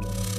you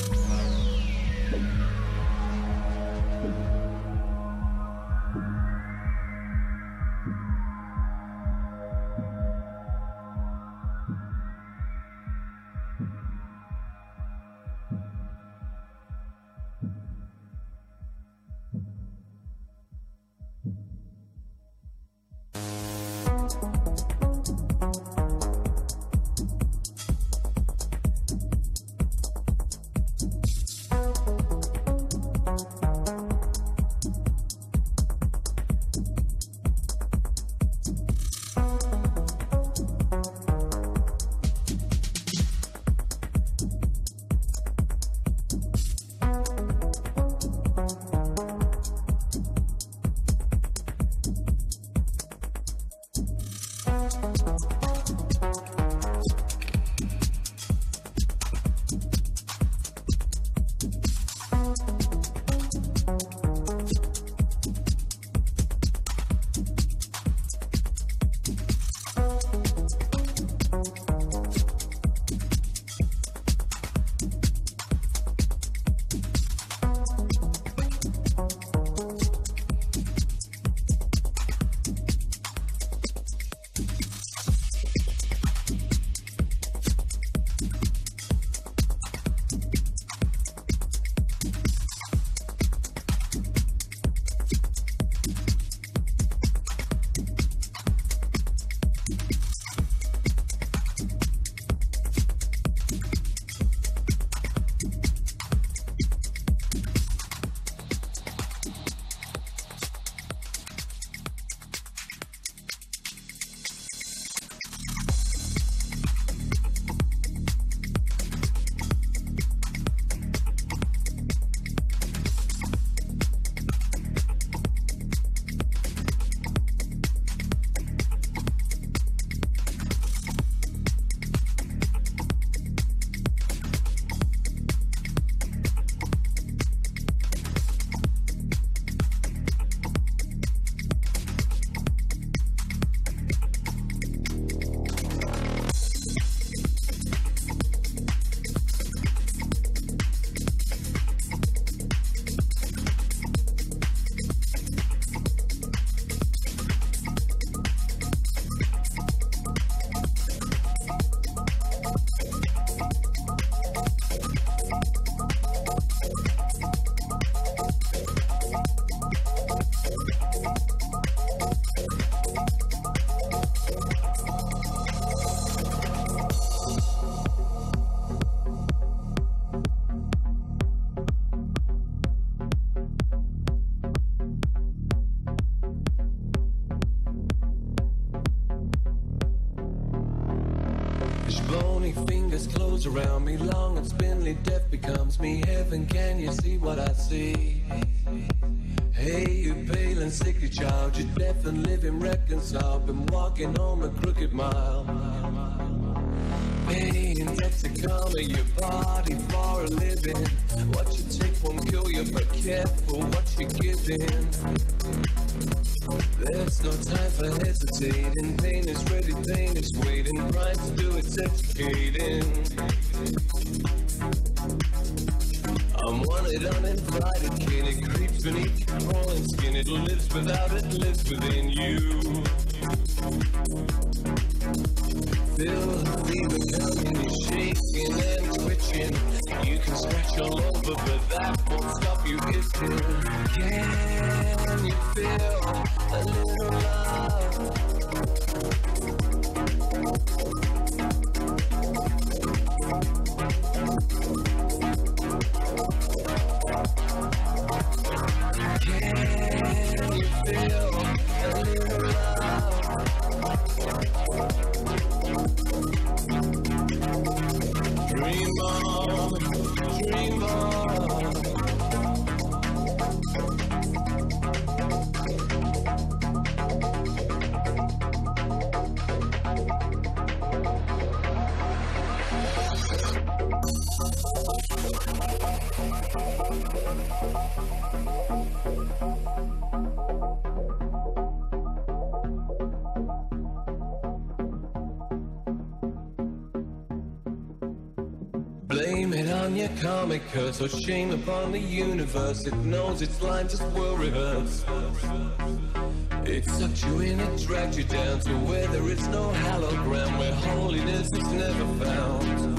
Bony fingers close around me long and spindly death becomes me. Heaven can you see what I see? Hey you pale and sickly child you're deaf and living reconciled been walking home a crooked mile. Hey, to come color your body for a living. What you take won't kill you, but careful what you're giving. There's no time for hesitating. Pain is ready, pain is waiting. Right to do it's educating. I'm wanted, uninvited, Can It creeps beneath your crawling skin. It lives without it, lives within you. The shaking and twitching. You can scratch all over, but that won't stop you itching. Can you feel a little love? Blame it on your karmic curse or shame upon the universe. It knows its lines just will rehearse. It sucked you in, it dragged you down to where there is no hallowed ground, where holiness is never found.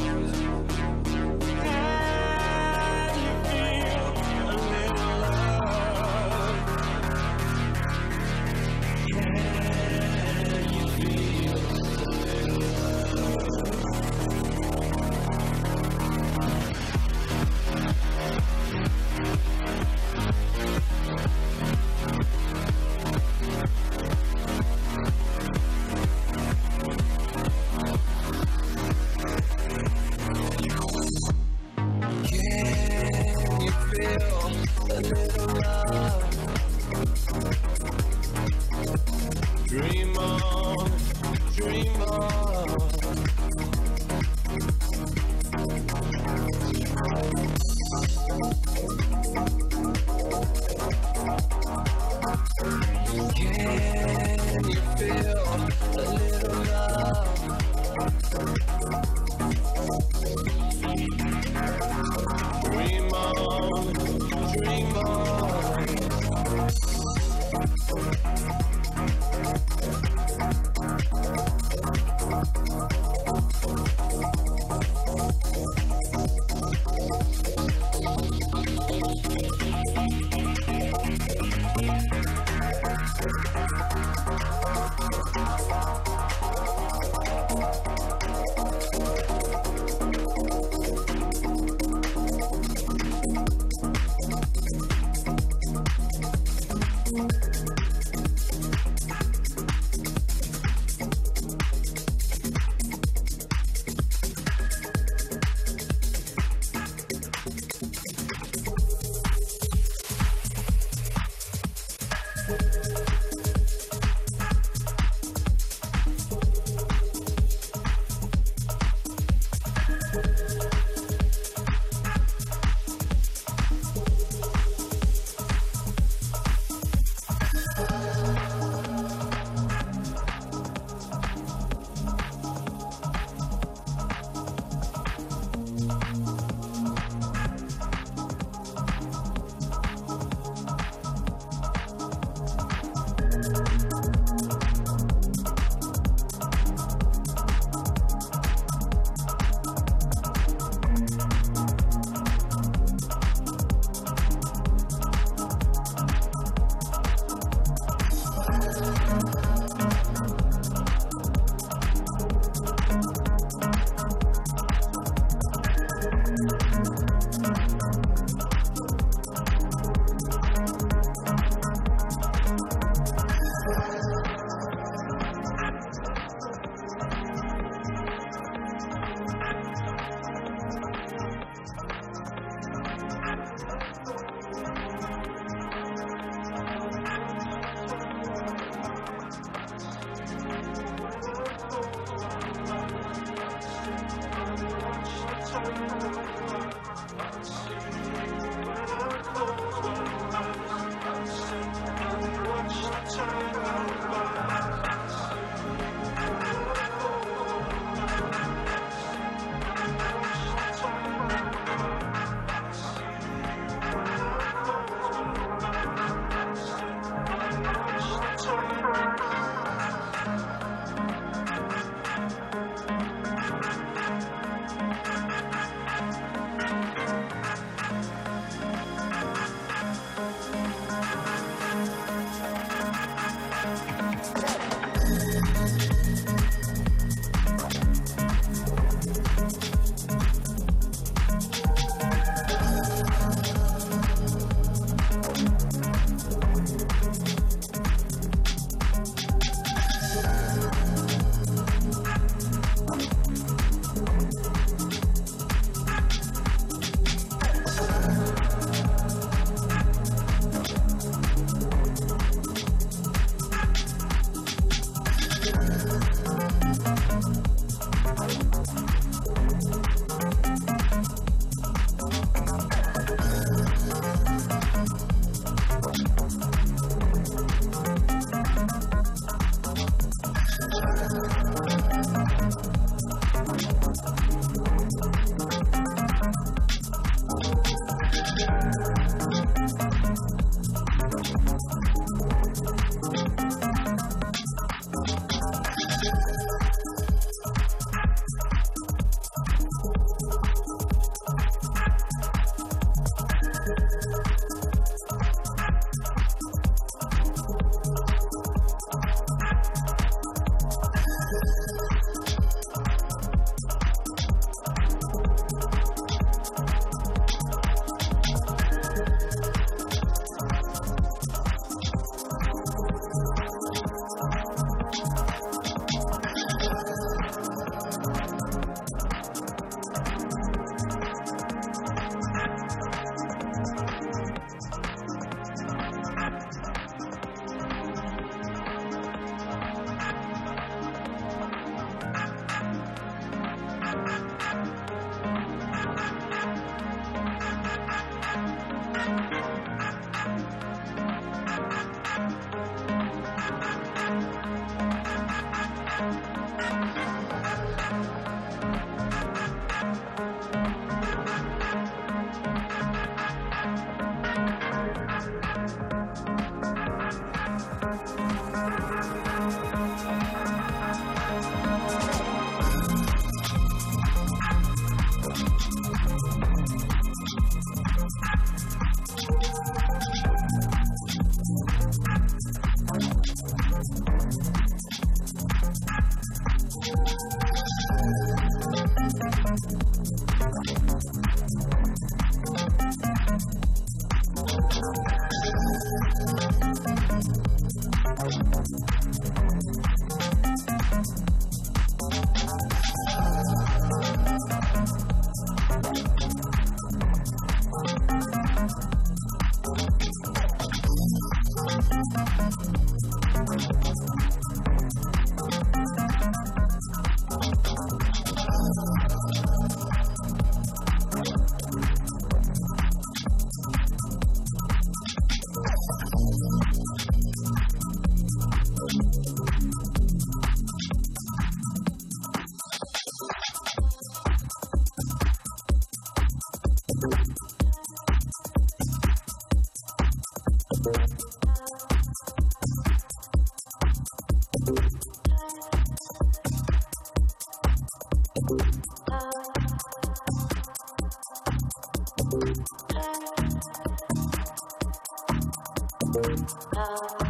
I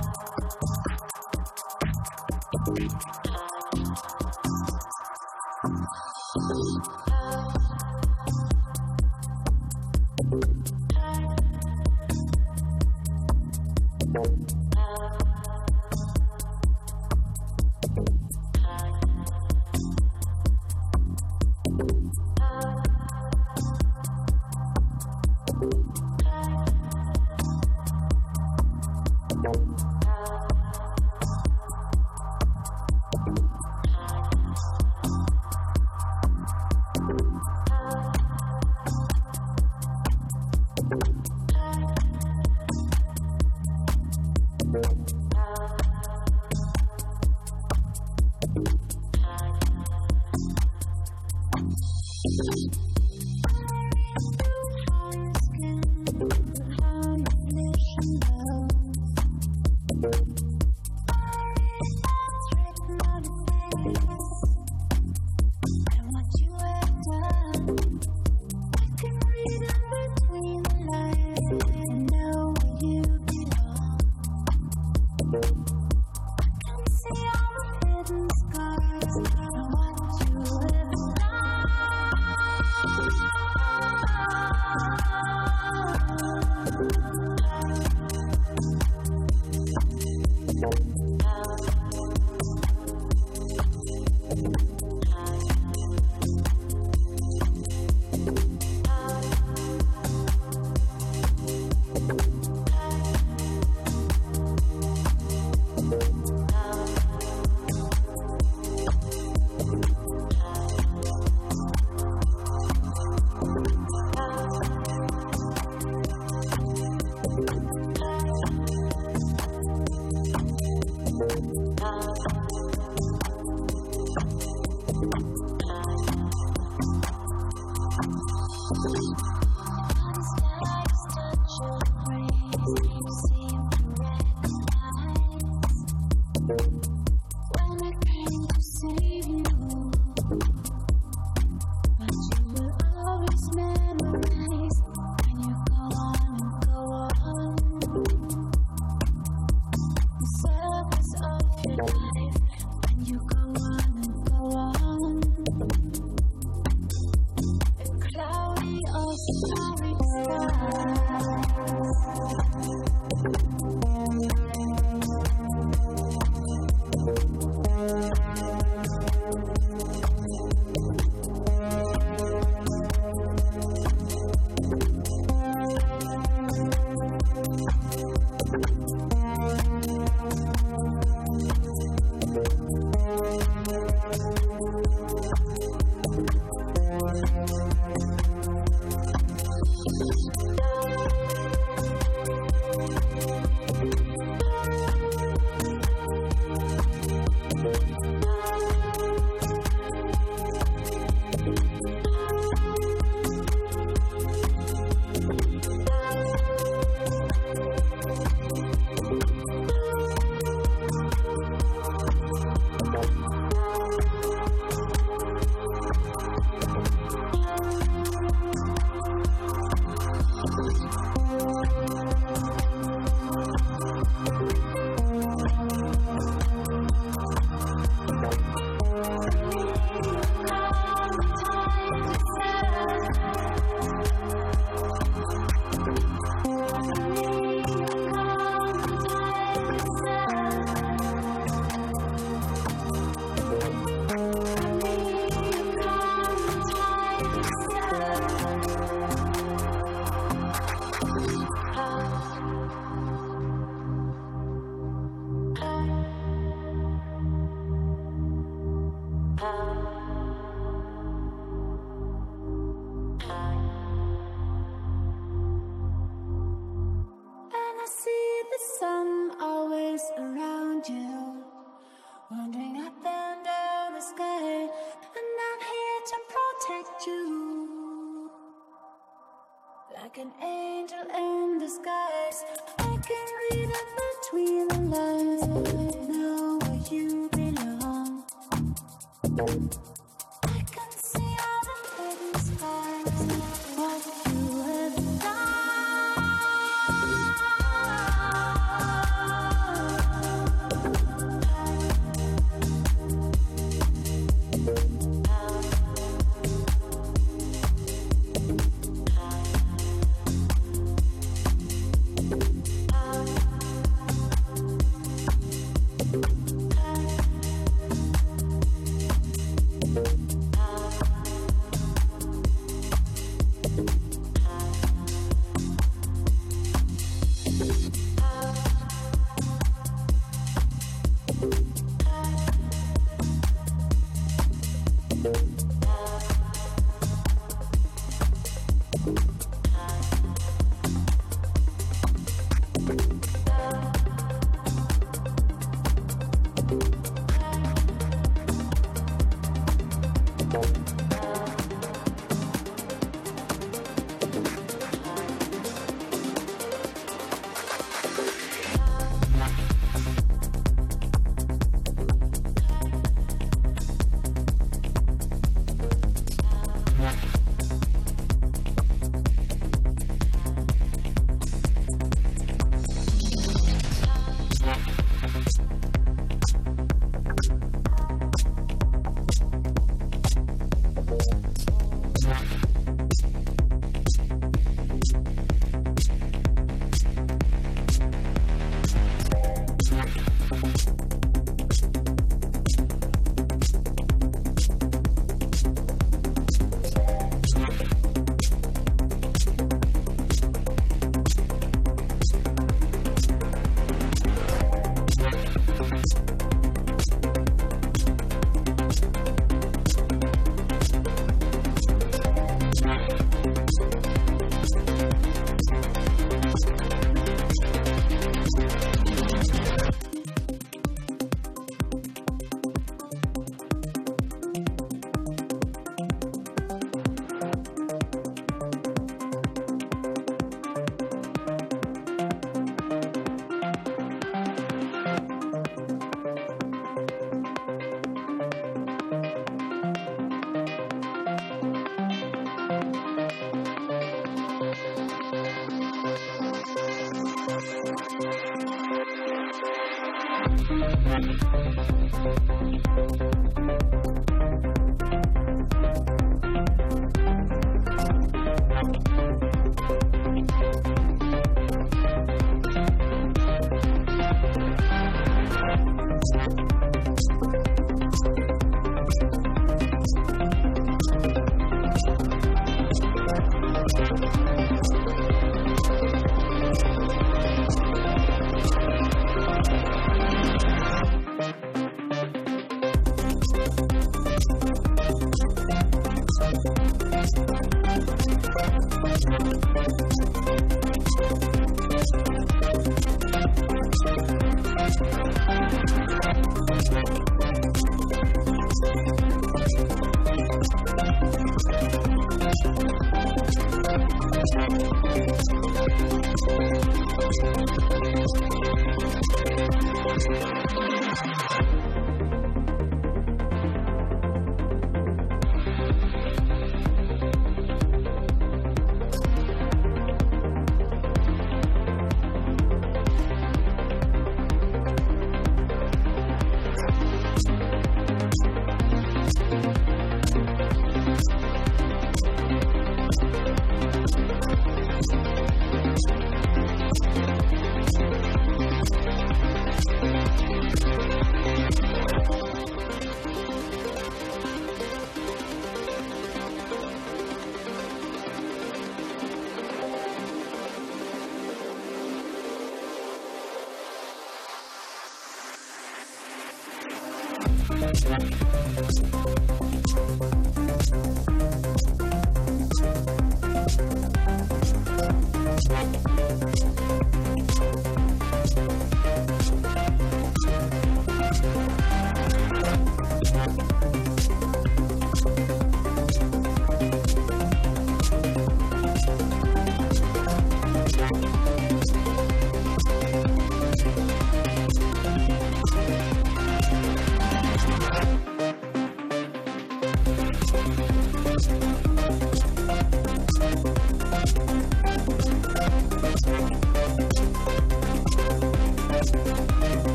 see all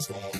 transform.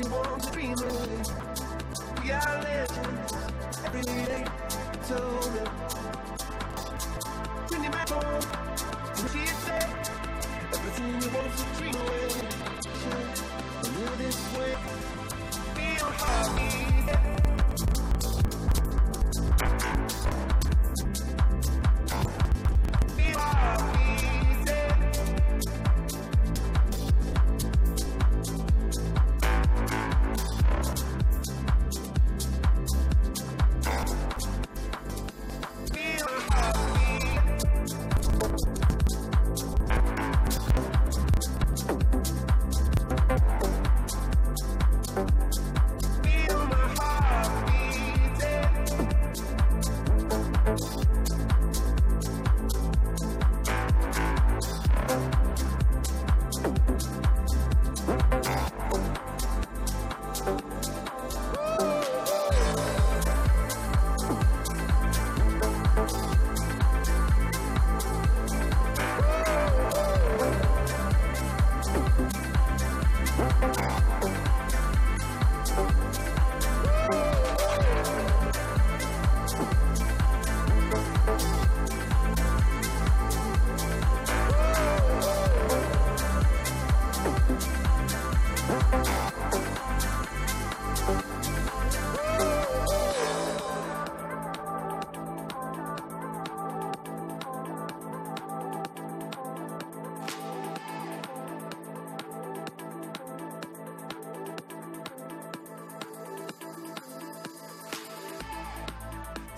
Everything wants a dream away. We are legends every day. Told me when you met home, she'd say everything you want to dream away. I this way. Feel happy.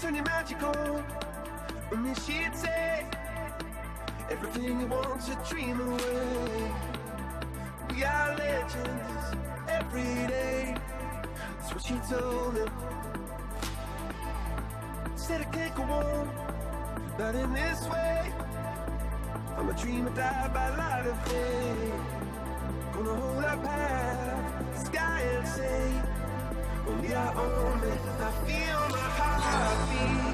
Turn your magic on. And then she'd say, everything you want to dream away. We are legends every day. That's what she told him. Said I can't go on, not in this way. I'm a dreamer, die by light of day. Gonna hold up high, sky and say, when we are on I feel happy.